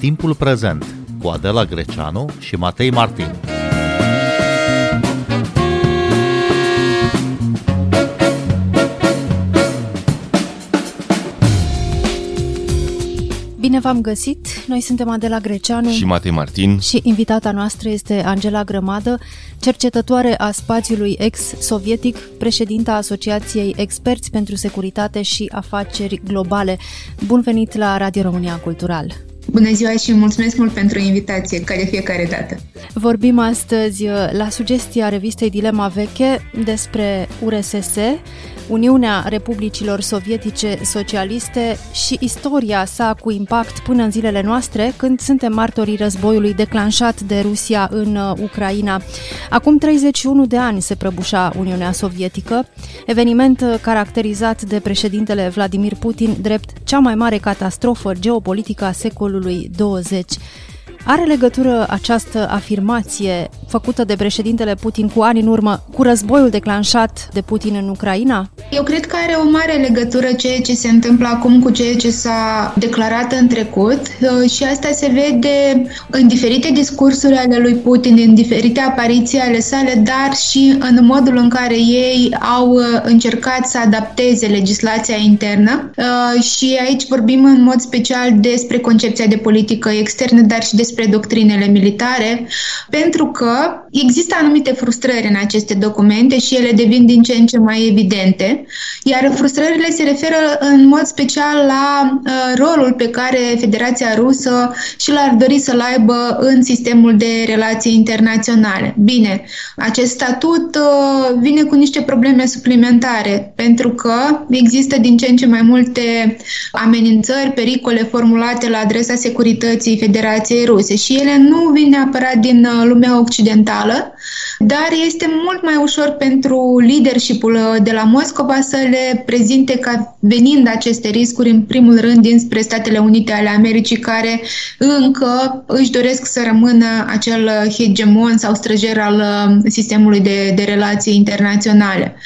Timpul prezent cu Adela Greceanu și Matei Martin. Bine v-am găsit! Noi suntem Adela Greceanu și Matei Martin și invitata noastră este Angela Grămadă, cercetătoare a spațiului ex-sovietic, președinta Asociației Experți pentru Securitate și Afaceri Globale. Bun venit la Radio România Cultural! Bună ziua și mulțumesc mult pentru invitație, ca de fiecare dată. Vorbim astăzi uh, la sugestia revistei Dilema Veche despre URSS, Uniunea Republicilor Sovietice Socialiste și istoria sa cu impact până în zilele noastre, când suntem martorii războiului declanșat de Rusia în uh, Ucraina. Acum 31 de ani se prăbușa Uniunea Sovietică, eveniment uh, caracterizat de președintele Vladimir Putin drept cea mai mare catastrofă geopolitică a secolului 20. Are legătură această afirmație făcută de președintele Putin cu ani în urmă cu războiul declanșat de Putin în Ucraina? Eu cred că are o mare legătură ceea ce se întâmplă acum cu ceea ce s-a declarat în trecut uh, și asta se vede în diferite discursuri ale lui Putin, în diferite apariții ale sale, dar și în modul în care ei au uh, încercat să adapteze legislația internă uh, și aici vorbim în mod special despre concepția de politică externă, dar și despre doctrinele militare, pentru că există anumite frustrări în aceste documente și ele devin din ce în ce mai evidente, iar frustrările se referă în mod special la uh, rolul pe care Federația Rusă și l-ar dori să-l aibă în sistemul de relații internaționale. Bine, acest statut uh, vine cu niște probleme suplimentare, pentru că există din ce în ce mai multe amenințări, pericole formulate la adresa securității Federației Ruse și ele nu vin neapărat din uh, lumea occidentală, dar este mult mai ușor pentru leadership-ul uh, de la Moscova să le prezinte ca venind aceste riscuri în primul rând dinspre Statele Unite ale Americii care încă își doresc să rămână acel hegemon sau străjer al uh, sistemului de, de relații internaționale.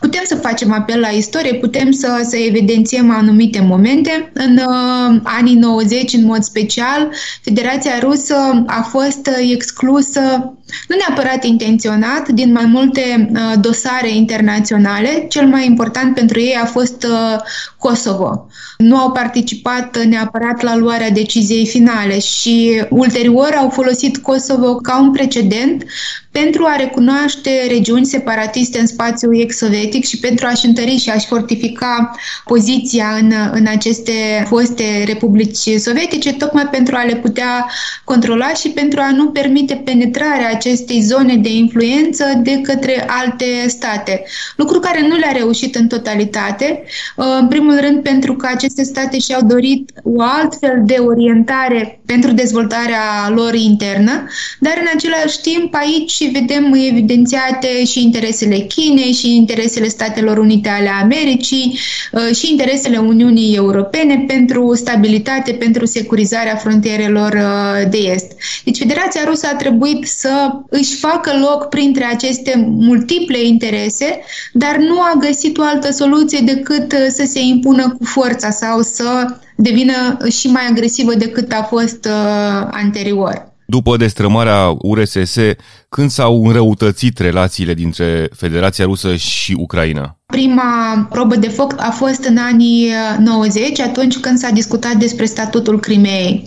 Putem să facem apel la istorie, putem să, să evidențiem anumite momente. În uh, anii 90, în mod special, Federația Rusă a fost exclusă, nu neapărat intenționat, din mai multe uh, dosare internaționale. Cel mai important pentru ei a fost uh, Kosovo. Nu au participat neapărat la luarea deciziei finale și ulterior au folosit Kosovo ca un precedent pentru a recunoaște regiuni separatiste în spațiul ex-sovietic și pentru a-și întări și a-și fortifica poziția în, în aceste foste republici sovietice, tocmai pentru a le putea controla și pentru a nu permite penetrarea acestei zone de influență de către alte state. Lucru care nu le-a reușit în totalitate, în primul rând pentru că aceste state și-au dorit o altfel de orientare pentru dezvoltarea lor internă, dar în același timp aici și vedem evidențiate și interesele Chinei, și interesele Statelor Unite ale Americii, uh, și interesele Uniunii Europene pentru stabilitate, pentru securizarea frontierelor uh, de est. Deci Federația Rusă a trebuit să își facă loc printre aceste multiple interese, dar nu a găsit o altă soluție decât uh, să se impună cu forța sau să devină și mai agresivă decât a fost uh, anterior după destrămarea URSS, când s-au înrăutățit relațiile dintre Federația Rusă și Ucraina? Prima probă de foc a fost în anii 90, atunci când s-a discutat despre statutul Crimeei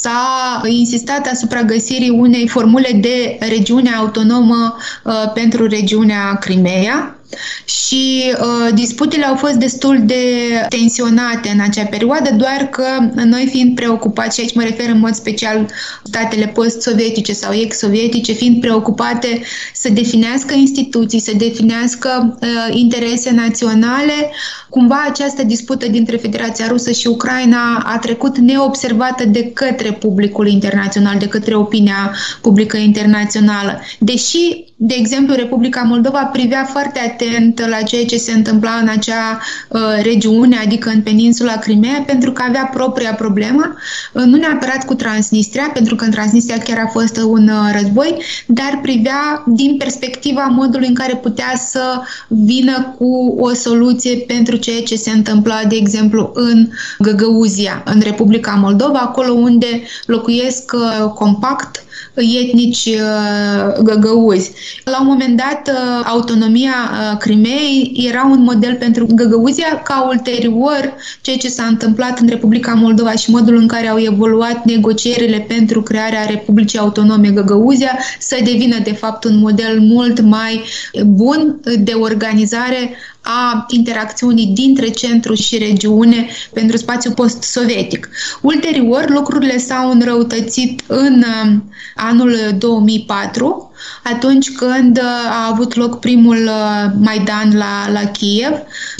s-a insistat asupra găsirii unei formule de regiune autonomă uh, pentru regiunea Crimea, și uh, disputele au fost destul de tensionate în acea perioadă, doar că noi fiind preocupați, și aici mă refer în mod special statele post-sovietice sau ex-sovietice, fiind preocupate să definească instituții, să definească uh, interese naționale, cumva această dispută dintre Federația Rusă și Ucraina a trecut neobservată de către publicul internațional, de către opinia publică internațională. Deși De exemplu, Republica Moldova privea foarte atent la ceea ce se întâmpla în acea uh, regiune, adică în peninsula Crimea, pentru că avea propria problemă, uh, nu neapărat cu Transnistria, pentru că în Transnistria chiar a fost un uh, război, dar privea din perspectiva modului în care putea să vină cu o soluție pentru ceea ce se întâmpla, de exemplu, în Găgăuzia, în Republica Moldova, acolo unde locuiesc uh, compact etnici uh, găgăuzi. La un moment dat, uh, autonomia uh, Crimeei era un model pentru Găgăuzia, ca ulterior ceea ce s-a întâmplat în Republica Moldova și modul în care au evoluat negocierile pentru crearea Republicii Autonome Găgăuzia să devină, de fapt, un model mult mai bun de organizare a interacțiunii dintre centru și regiune pentru spațiul post-sovietic. Ulterior, lucrurile s-au înrăutățit în um, anul 2004, atunci când uh, a avut loc primul uh, Maidan la, la Kiev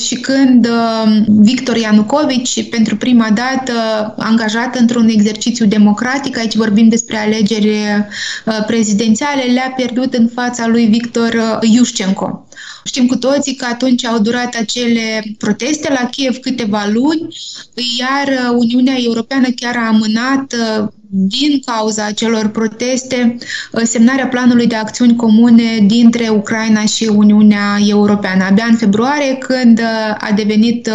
și când um, Victor Ianucovici, pentru prima dată angajat într-un exercițiu democratic, aici vorbim despre alegeri uh, prezidențiale, le-a pierdut în fața lui Victor Iușcenco. Știm cu toții că atunci au durat acele proteste la Kiev câteva luni, iar Uniunea Europeană chiar a amânat din cauza acelor proteste semnarea planului de acțiuni comune dintre Ucraina și Uniunea Europeană. Abia în februarie, când a devenit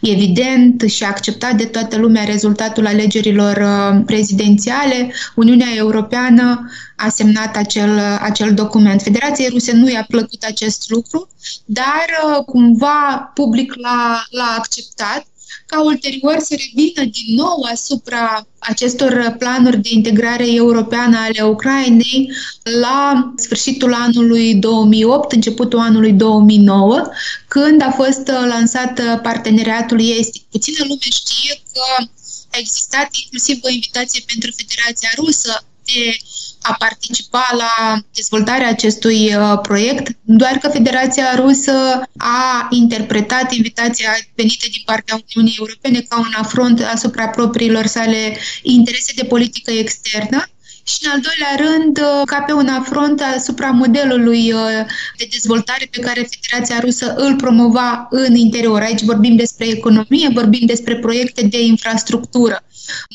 evident și acceptat de toată lumea rezultatul alegerilor prezidențiale, Uniunea Europeană a semnat acel, acel document. Federației Ruse nu i-a plăcut acest lucru, dar uh, cumva public l-a, l-a acceptat ca ulterior să revină din nou asupra acestor planuri de integrare europeană ale Ucrainei la sfârșitul anului 2008, începutul anului 2009, când a fost uh, lansat uh, parteneriatul estic. Puțină lume știe că a existat inclusiv o invitație pentru Federația Rusă de a participa la dezvoltarea acestui uh, proiect, doar că Federația Rusă a interpretat invitația venită din partea Uniunii Europene ca un afront asupra propriilor sale interese de politică externă și, în al doilea rând, uh, ca pe un afront asupra modelului uh, de dezvoltare pe care Federația Rusă îl promova în interior. Aici vorbim despre economie, vorbim despre proiecte de infrastructură.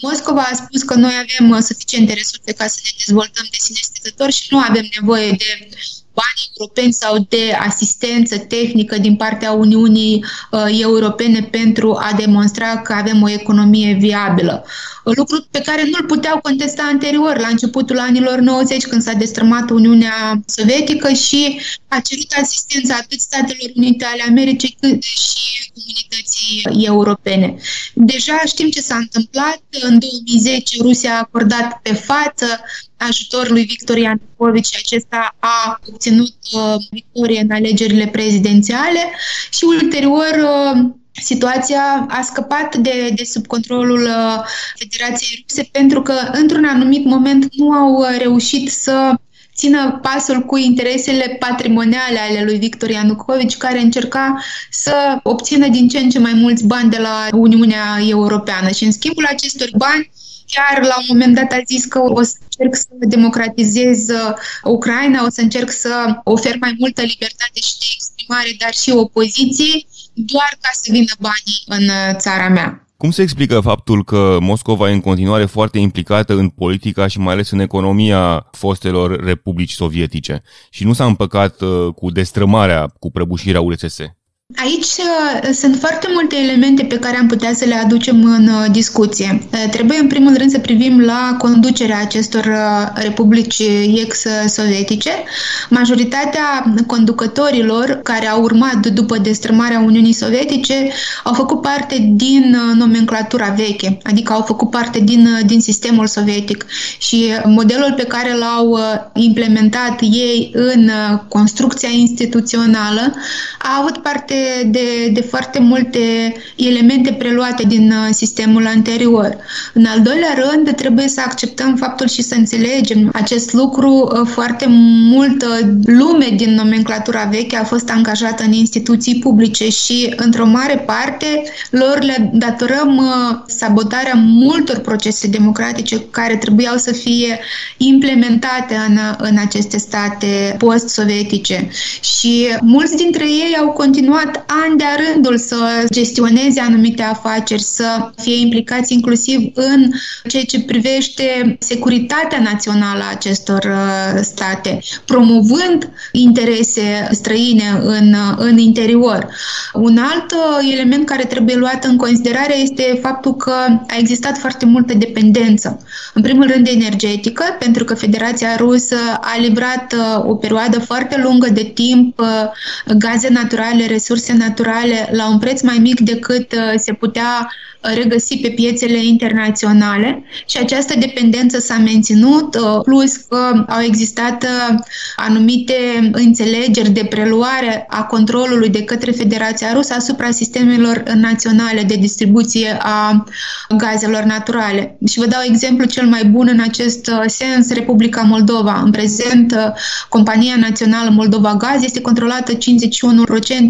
Moscova a spus că noi avem uh, suficiente resurse ca să ne dezvoltăm de sine stătători și nu avem nevoie de bani europeni sau de asistență tehnică din partea Uniunii uh, Europene pentru a demonstra că avem o economie viabilă. Lucru pe care nu-l puteau contesta anterior, la începutul anilor 90, când s-a destrămat Uniunea Sovietică și a cerut asistență atât Statelor Unite ale Americii cât și comunității europene. Deja știm ce s-a întâmplat. În 2010 Rusia a acordat pe față ajutor lui Victor Ianucovici și acesta a obținut uh, victorie în alegerile prezidențiale și ulterior uh, situația a scăpat de, de sub controlul uh, Federației Ruse pentru că într-un anumit moment nu au uh, reușit să țină pasul cu interesele patrimoniale ale lui Victor Ianucovici, care încerca să obțină din ce în ce mai mulți bani de la Uniunea Europeană. Și în schimbul acestor bani, chiar la un moment dat a zis că o să încerc să democratizez uh, Ucraina, o să încerc să ofer mai multă libertate și de exprimare, dar și opoziție, doar ca să vină banii în uh, țara mea. Cum se explică faptul că Moscova e în continuare foarte implicată în politica și mai ales în economia fostelor republici sovietice și nu s-a împăcat uh, cu destrămarea, cu prăbușirea URSS? Aici uh, sunt foarte multe elemente pe care am putea să le aducem în uh, discuție. Uh, trebuie în primul rând să privim la conducerea acestor republici ex-sovietice. Majoritatea conducătorilor care au urmat după destrămarea Uniunii Sovietice au făcut parte din nomenclatura veche, adică au făcut parte din, din sistemul sovietic și modelul pe care l-au implementat ei în construcția instituțională a avut parte de, de foarte multe elemente preluate din uh, sistemul anterior. În al doilea rând, trebuie să acceptăm faptul și să înțelegem acest lucru. Uh, foarte multă lume din nomenclatura veche a fost angajată în instituții publice și, într-o mare parte, lor le datorăm uh, sabotarea multor procese democratice care trebuiau să fie implementate în, în aceste state post-sovietice. Și mulți dintre ei au continuat ani de-a rândul să gestioneze anumite afaceri, să fie implicați inclusiv în ceea ce privește securitatea națională a acestor uh, state, promovând interese străine în, în interior. Un alt uh, element care trebuie luat în considerare este faptul că a existat foarte multă dependență. În primul rând energetică, pentru că Federația Rusă a livrat uh, o perioadă foarte lungă de timp gaze naturale, resurse naturale la un preț mai mic decât se putea regăsi pe piețele internaționale și această dependență s-a menținut, uh, plus că au existat uh, anumite înțelegeri de preluare a controlului de către Federația Rusă asupra sistemelor naționale de distribuție a gazelor naturale. Și vă dau exemplu cel mai bun în acest uh, sens, Republica Moldova. În prezent, compania națională Moldova Gaz este controlată 51%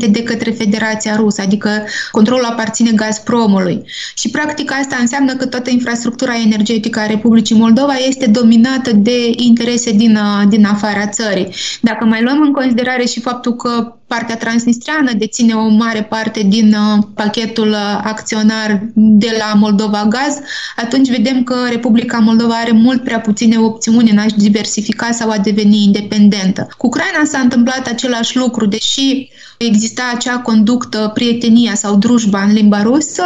de către Federația Rusă, adică controlul aparține Gazpromului. Și practic asta înseamnă că toată infrastructura energetică a Republicii Moldova este dominată de interese din, din afara țării. Dacă mai luăm în considerare și faptul că partea transnistreană deține o mare parte din uh, pachetul uh, acționar de la Moldova Gaz, atunci vedem că Republica Moldova are mult prea puține opțiuni în a-și diversifica sau a deveni independentă. Cu Ucraina s-a întâmplat același lucru, deși exista acea conductă, prietenia sau drujba în limba rusă,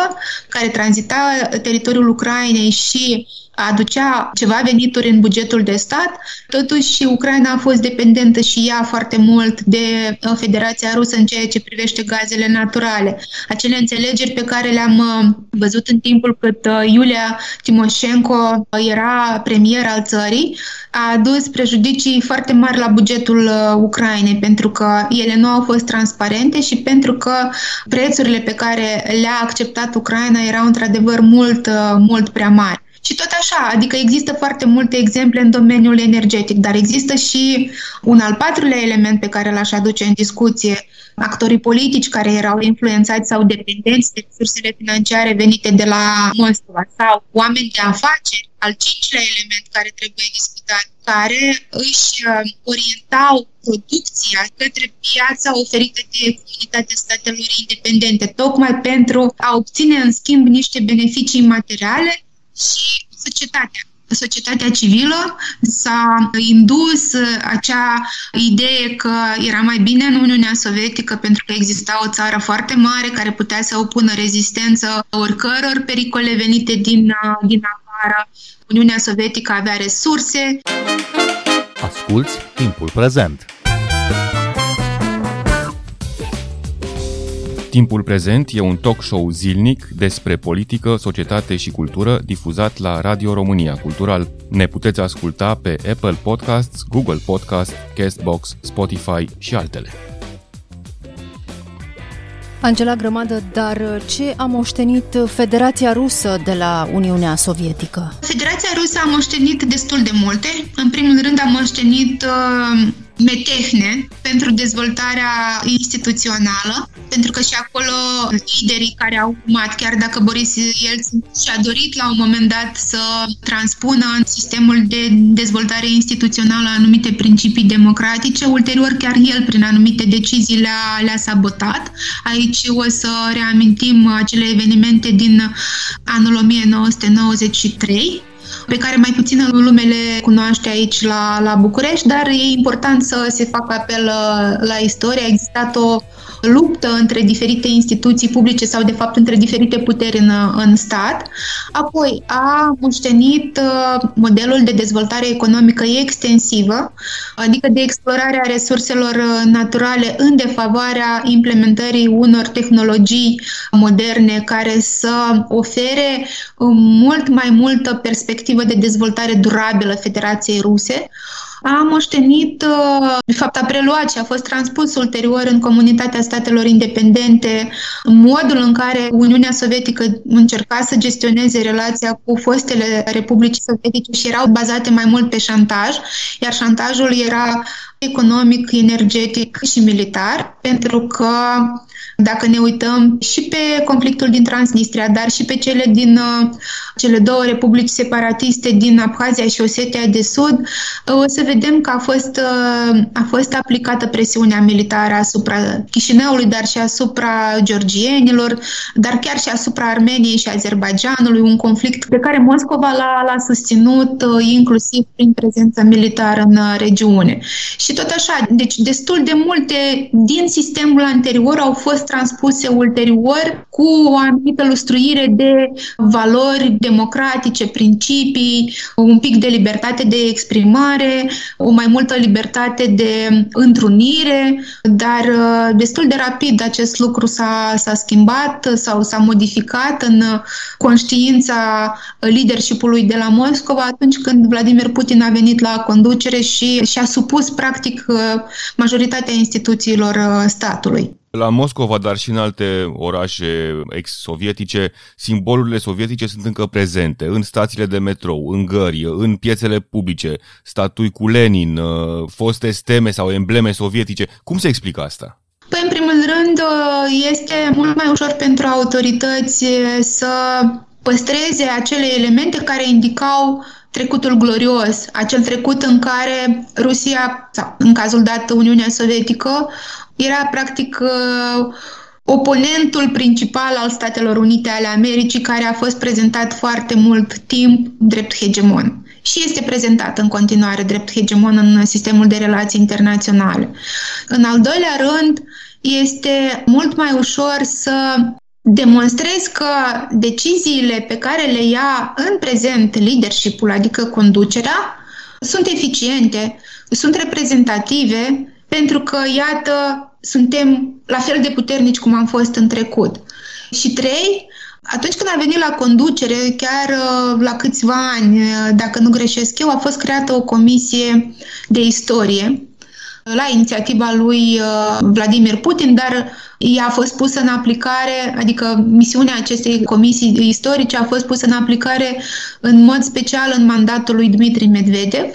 care tranzita teritoriul Ucrainei și aducea ceva venituri în bugetul de stat, totuși Ucraina a fost dependentă și ea foarte mult de uh, Federația Rusă în ceea ce privește gazele naturale. Acele înțelegeri pe care le-am uh, văzut în timpul cât uh, Iulia Timoshenko era premier al țării, a adus prejudicii foarte mari la bugetul Ucrainei, pentru că ele nu au fost transparente și pentru că prețurile pe care le-a acceptat Ucraina erau într-adevăr mult, mult prea mari. Și tot așa, adică există foarte multe exemple în domeniul energetic, dar există și un al patrulea element pe care l-aș aduce în discuție, actorii politici care erau influențați sau dependenți de resursele financiare venite de la Moscova sau oameni de afaceri. Al cincilea element care trebuie discutat, care își uh, orientau producția către piața oferită de comunitatea statelor independente, tocmai pentru a obține în schimb niște beneficii materiale și societatea. Societatea civilă s-a indus acea idee că era mai bine în Uniunea Sovietică pentru că exista o țară foarte mare care putea să opună rezistență oricăror pericole venite din, din afară. Uniunea Sovietică avea resurse. Asculți timpul prezent! Timpul prezent e un talk show zilnic despre politică, societate și cultură difuzat la Radio România Cultural. Ne puteți asculta pe Apple Podcasts, Google Podcasts, Castbox, Spotify și altele. Angela Grămadă, dar ce a moștenit Federația Rusă de la Uniunea Sovietică? Federația Rusă a moștenit destul de multe. În primul rând a moștenit uh, metehne pentru dezvoltarea instituțională, pentru că și acolo liderii care au urmat, chiar dacă Boris Yeltsin și-a dorit la un moment dat să transpună în sistemul de dezvoltare instituțională anumite principii democratice, ulterior chiar el prin anumite decizii le-a, le-a sabotat. Aici o să reamintim acele evenimente din anul 1993, pe care mai puțină lume le cunoaște aici la, la București, dar e important să se facă apel la, uh, la istorie. A existat o luptă între diferite instituții publice sau, de fapt, între diferite puteri în, în stat. Apoi a moștenit uh, modelul de dezvoltare economică extensivă, adică de explorarea resurselor uh, naturale în defavoarea implementării unor tehnologii moderne care să ofere uh, mult mai multă perspectivă de dezvoltare durabilă Federației Ruse a moștenit, uh, de fapt a preluat și a fost transpus ulterior în comunitatea statelor independente modul în care Uniunea Sovietică încerca să gestioneze relația cu fostele republici sovietice și erau bazate mai mult pe șantaj, iar șantajul era economic, energetic și militar, pentru că dacă ne uităm și pe conflictul din Transnistria, dar și pe cele din uh, cele două republici separatiste din Abhazia și Osetia de Sud, uh, o să vedem că a fost, uh, a fost aplicată presiunea militară asupra Chișinăului, dar și asupra georgienilor, dar chiar și asupra Armeniei și Azerbaijanului, un conflict pe care Moscova l-a, l-a susținut inclusiv prin prezența militară în regiune. Și tot așa, deci destul de multe din sistemul anterior au fost transpuse ulterior cu o anumită lustruire de valori democratice, principii, un pic de libertate de exprimare, o mai multă libertate de întrunire, dar uh, destul de rapid acest lucru s-a, s-a schimbat sau s-a modificat în conștiința leadership-ului de la Moscova atunci când Vladimir Putin a venit la conducere și și-a supus practic uh, majoritatea instituțiilor uh, statului. La Moscova, dar și în alte orașe ex-sovietice, simbolurile sovietice sunt încă prezente în stațiile de metrou, în gări, în piețele publice, statui cu Lenin, uh, foste steme sau embleme sovietice. Cum se explică asta? Păi, în primul rând, uh, este mult mai ușor pentru autorități să păstreze acele elemente care indicau trecutul glorios, acel trecut în care Rusia, sau în cazul dat Uniunea Sovietică, era practic uh, oponentul principal al Statelor Unite ale Americii, care a fost prezentat foarte mult timp drept hegemon și este prezentat în continuare drept hegemon în sistemul de relații internaționale. În al doilea rând, este mult mai ușor să demonstrezi că deciziile pe care le ia în prezent leadership-ul, adică conducerea, sunt eficiente, sunt reprezentative, pentru că, iată, suntem la fel de puternici cum am fost în trecut. Și trei, atunci când a venit la conducere, chiar uh, la câțiva ani, uh, dacă nu greșesc eu, a fost creată o comisie de istorie la inițiativa lui uh, Vladimir Putin, dar ea a fost pusă în aplicare, adică misiunea acestei comisii istorice a fost pusă în aplicare în mod special în mandatul lui Dmitri Medvedev,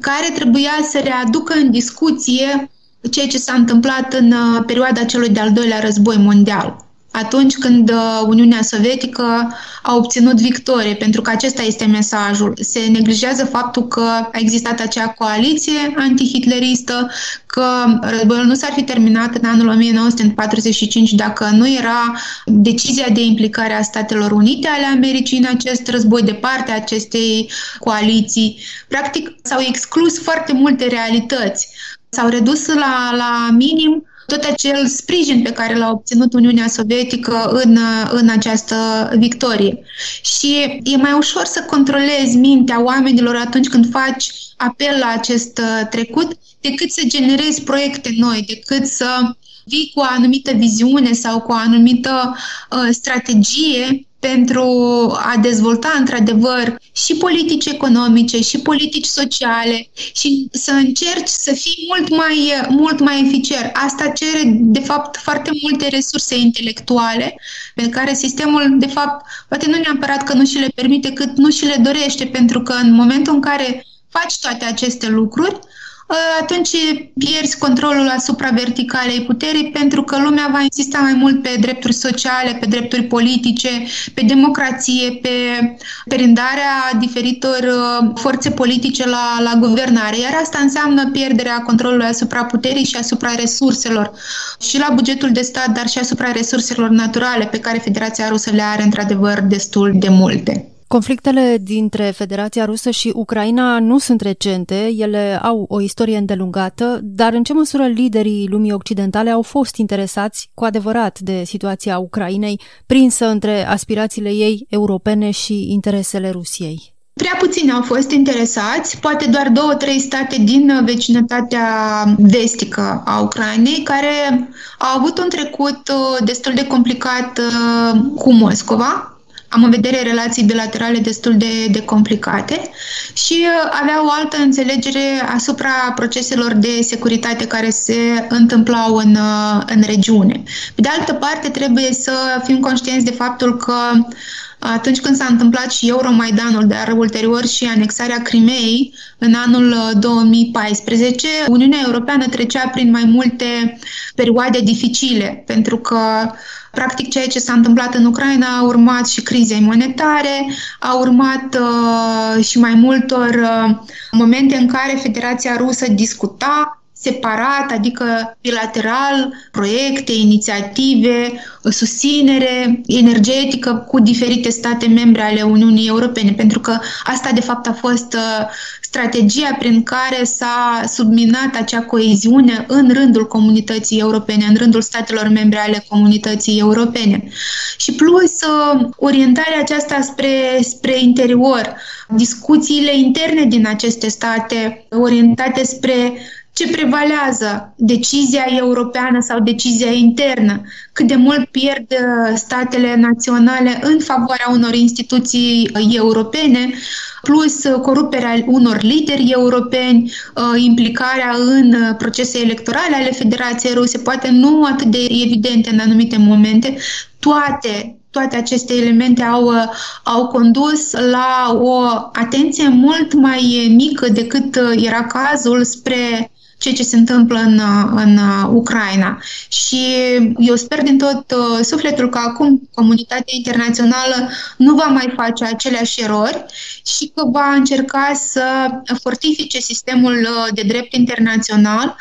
care trebuia să readucă în discuție ceea ce s-a întâmplat în uh, perioada celui de-al doilea război mondial atunci când uh, Uniunea Sovietică a obținut victorie, pentru că acesta este mesajul. Se neglijează faptul că a existat acea coaliție antihitleristă, că războiul nu s-ar fi terminat în anul 1945 dacă nu era decizia de implicare a Statelor Unite ale Americii în acest război de parte a acestei coaliții. Practic s-au exclus foarte multe realități. S-au redus la, la minim tot acel sprijin pe care l-a obținut Uniunea Sovietică în, în această victorie. Și e mai ușor să controlezi mintea oamenilor atunci când faci apel la acest uh, trecut decât să generezi proiecte noi, decât să vii cu o anumită viziune sau cu o anumită uh, strategie pentru a dezvolta într-adevăr și politici economice și politici sociale și să încerci să fii mult mai, mult mai eficient. Asta cere, de fapt, foarte multe resurse intelectuale pe care sistemul, de fapt, poate nu neapărat că nu și le permite, cât nu și le dorește, pentru că în momentul în care faci toate aceste lucruri, Ă, atunci pierzi controlul asupra verticalei puterii pentru că lumea va insista mai mult pe drepturi sociale, pe drepturi politice, pe democrație, pe perindarea diferitor ă, forțe politice la, la guvernare. Iar asta înseamnă pierderea controlului asupra puterii și asupra resurselor și la bugetul de stat, dar și asupra resurselor naturale pe care Federația Rusă le are într-adevăr destul de multe. Conflictele dintre Federația Rusă și Ucraina nu sunt recente, ele au o istorie îndelungată, dar în ce măsură liderii lumii occidentale au fost interesați cu adevărat de situația Ucrainei, prinsă între aspirațiile ei europene și interesele Rusiei? Prea puțini au fost interesați, poate doar două, trei state din vecinătatea vestică a Ucrainei, care au avut un trecut uh, destul de complicat uh, cu Moscova, am în vedere relații bilaterale destul de, de complicate și uh, avea o altă înțelegere asupra proceselor de securitate care se întâmplau în, uh, în regiune. Pe de altă parte, trebuie să fim conștienți de faptul că atunci când s-a întâmplat și Euromaidanul, dar ulterior și anexarea Crimeei în anul 2014, uh, Uniunea Europeană trecea prin mai multe perioade dificile, pentru că Practic, ceea ce s-a întâmplat în Ucraina a urmat și crizei monetare, a urmat uh, și mai multor uh, momente în care Federația Rusă discuta separat, adică bilateral, proiecte, inițiative, susținere energetică cu diferite state membre ale Uniunii Europene, pentru că asta de fapt a fost uh, strategia prin care s-a subminat acea coeziune în rândul comunității europene, în rândul statelor membre ale comunității europene. Și plus uh, orientarea aceasta spre, spre interior, discuțiile interne din aceste state orientate spre ce prevalează, decizia europeană sau decizia internă, cât de mult pierd uh, statele naționale în favoarea unor instituții uh, europene, plus uh, coruperea unor lideri europeni, implicarea în procese electorale ale Federației Ruse, poate nu atât de evidente în anumite momente, toate toate aceste elemente au, au condus la o atenție mult mai mică decât era cazul spre ceea ce se întâmplă în, în Ucraina. Și eu sper din tot uh, sufletul că acum comunitatea internațională nu va mai face aceleași erori și că va încerca să fortifice sistemul uh, de drept internațional,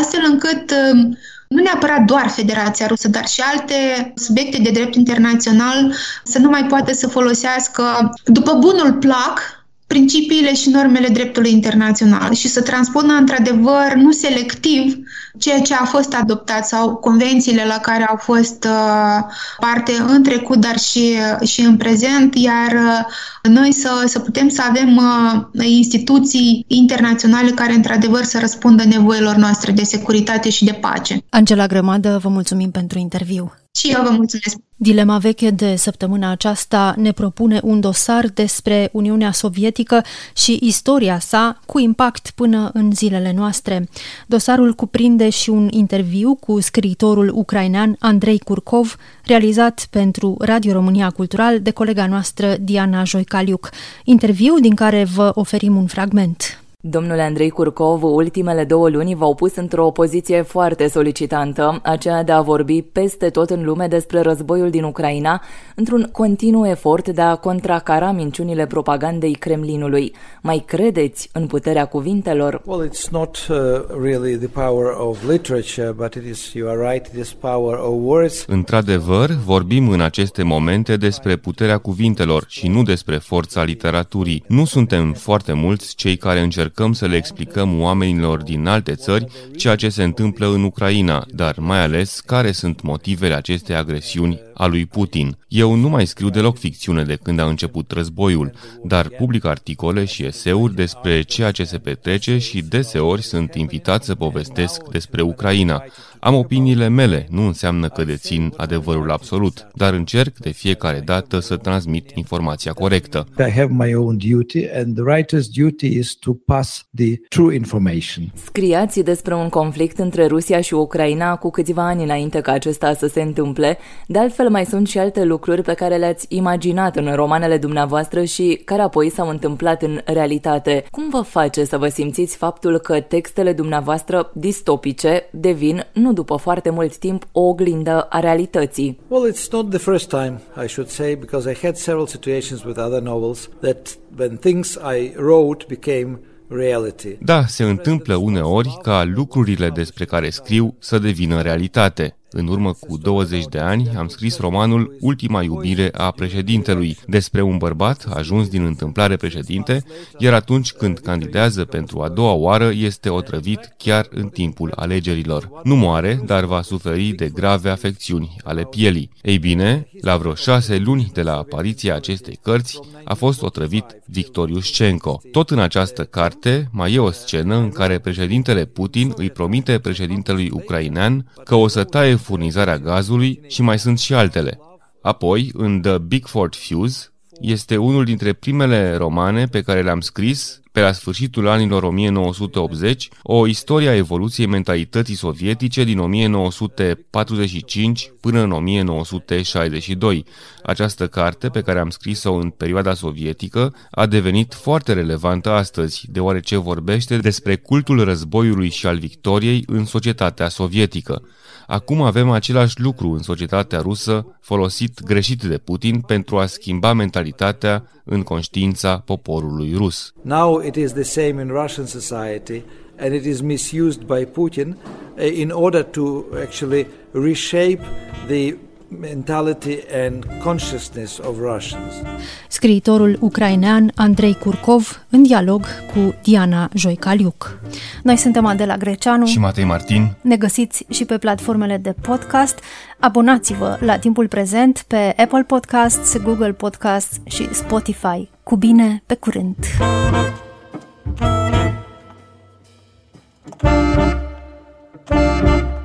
astfel încât um, nu neapărat doar Federația Rusă, dar și alte subiecte de drept internațional să nu mai poată să folosească după bunul plac principiile și normele dreptului internațional și să transpună într-adevăr nu selectiv ceea ce a fost adoptat sau convențiile la care au fost uh, parte în trecut, dar și, și în prezent, iar uh, noi să, să putem să avem uh, instituții internaționale care într-adevăr să răspundă nevoilor noastre de securitate și de pace. Angela Grămadă, vă mulțumim pentru interviu. Și eu vă mulțumesc. Dilema veche de săptămâna aceasta ne propune un dosar despre Uniunea Sovietică și istoria sa cu impact până în zilele noastre. Dosarul cuprinde și un interviu cu scriitorul ucrainean Andrei Kurkov, realizat pentru Radio România Cultural de colega noastră Diana Joicaliuc. Interviu din care vă oferim un fragment. Domnule Andrei Curcov, ultimele două luni v-au pus într-o poziție foarte solicitantă, aceea de a vorbi peste tot în lume despre războiul din Ucraina, într-un continuu efort de a contracara minciunile propagandei Kremlinului. Mai credeți în puterea cuvintelor? Well, it's not uh, really the power of literature, but it is, you are right, it is power of words. Într-adevăr, vorbim în aceste momente despre puterea cuvintelor și nu despre forța literaturii. Nu suntem foarte mulți cei care încercăm încercăm să le explicăm oamenilor din alte țări ceea ce se întâmplă în Ucraina, dar mai ales care sunt motivele acestei agresiuni a lui Putin. Eu nu mai scriu deloc ficțiune de când a început războiul, dar public articole și eseuri despre ceea ce se petrece și deseori sunt invitat să povestesc despre Ucraina. Am opiniile mele, nu înseamnă că dețin adevărul absolut, dar încerc de fiecare dată să transmit informația corectă. I have my own duty and the writer's duty is to pass the true information. Scriați despre un conflict între Rusia și Ucraina cu câțiva ani înainte ca acesta să se întâmple. De altfel, mai sunt și alte lucruri pe care le-ați imaginat în romanele dumneavoastră și care apoi s-au întâmplat în realitate. Cum vă face să vă simțiți faptul că textele dumneavoastră distopice devin nu după foarte mult timp o oglindă a realității. Well, it's not the first time, I should say, because I had several situations with other novels that when things I wrote became reality. Da, se întâmplă uneori ca lucrurile despre care scriu să devină realitate. În urmă cu 20 de ani am scris romanul Ultima iubire a președintelui, despre un bărbat ajuns din întâmplare președinte, iar atunci când candidează pentru a doua oară este otrăvit chiar în timpul alegerilor. Nu moare, dar va suferi de grave afecțiuni ale pielii. Ei bine, la vreo șase luni de la apariția acestei cărți, a fost otrăvit Victor Yushchenko. Tot în această carte mai e o scenă în care președintele Putin îi promite președintelui ucrainean că o să taie furnizarea gazului și mai sunt și altele. Apoi, în The Bigford Fuse, este unul dintre primele romane pe care le-am scris pe la sfârșitul anilor 1980, o istorie a evoluției mentalității sovietice din 1945 până în 1962. Această carte, pe care am scris-o în perioada sovietică, a devenit foarte relevantă astăzi, deoarece vorbește despre cultul războiului și al victoriei în societatea sovietică. Acum avem același lucru în societatea rusă, folosit greșit de Putin pentru a schimba mentalitatea în conștiința poporului rus. Now it is the same in Russian society and it is misused by Putin eh, in order to actually reshape the mentality and consciousness of Russians. Scriitorul ucrainean Andrei Kurkov în dialog cu Diana Joicaliuc. Noi suntem Adela Greceanu și Matei Martin. Ne găsiți și pe platformele de podcast. Abonați-vă la timpul prezent pe Apple Podcasts, Google Podcasts și Spotify. Cu bine, pe curând! Thank you.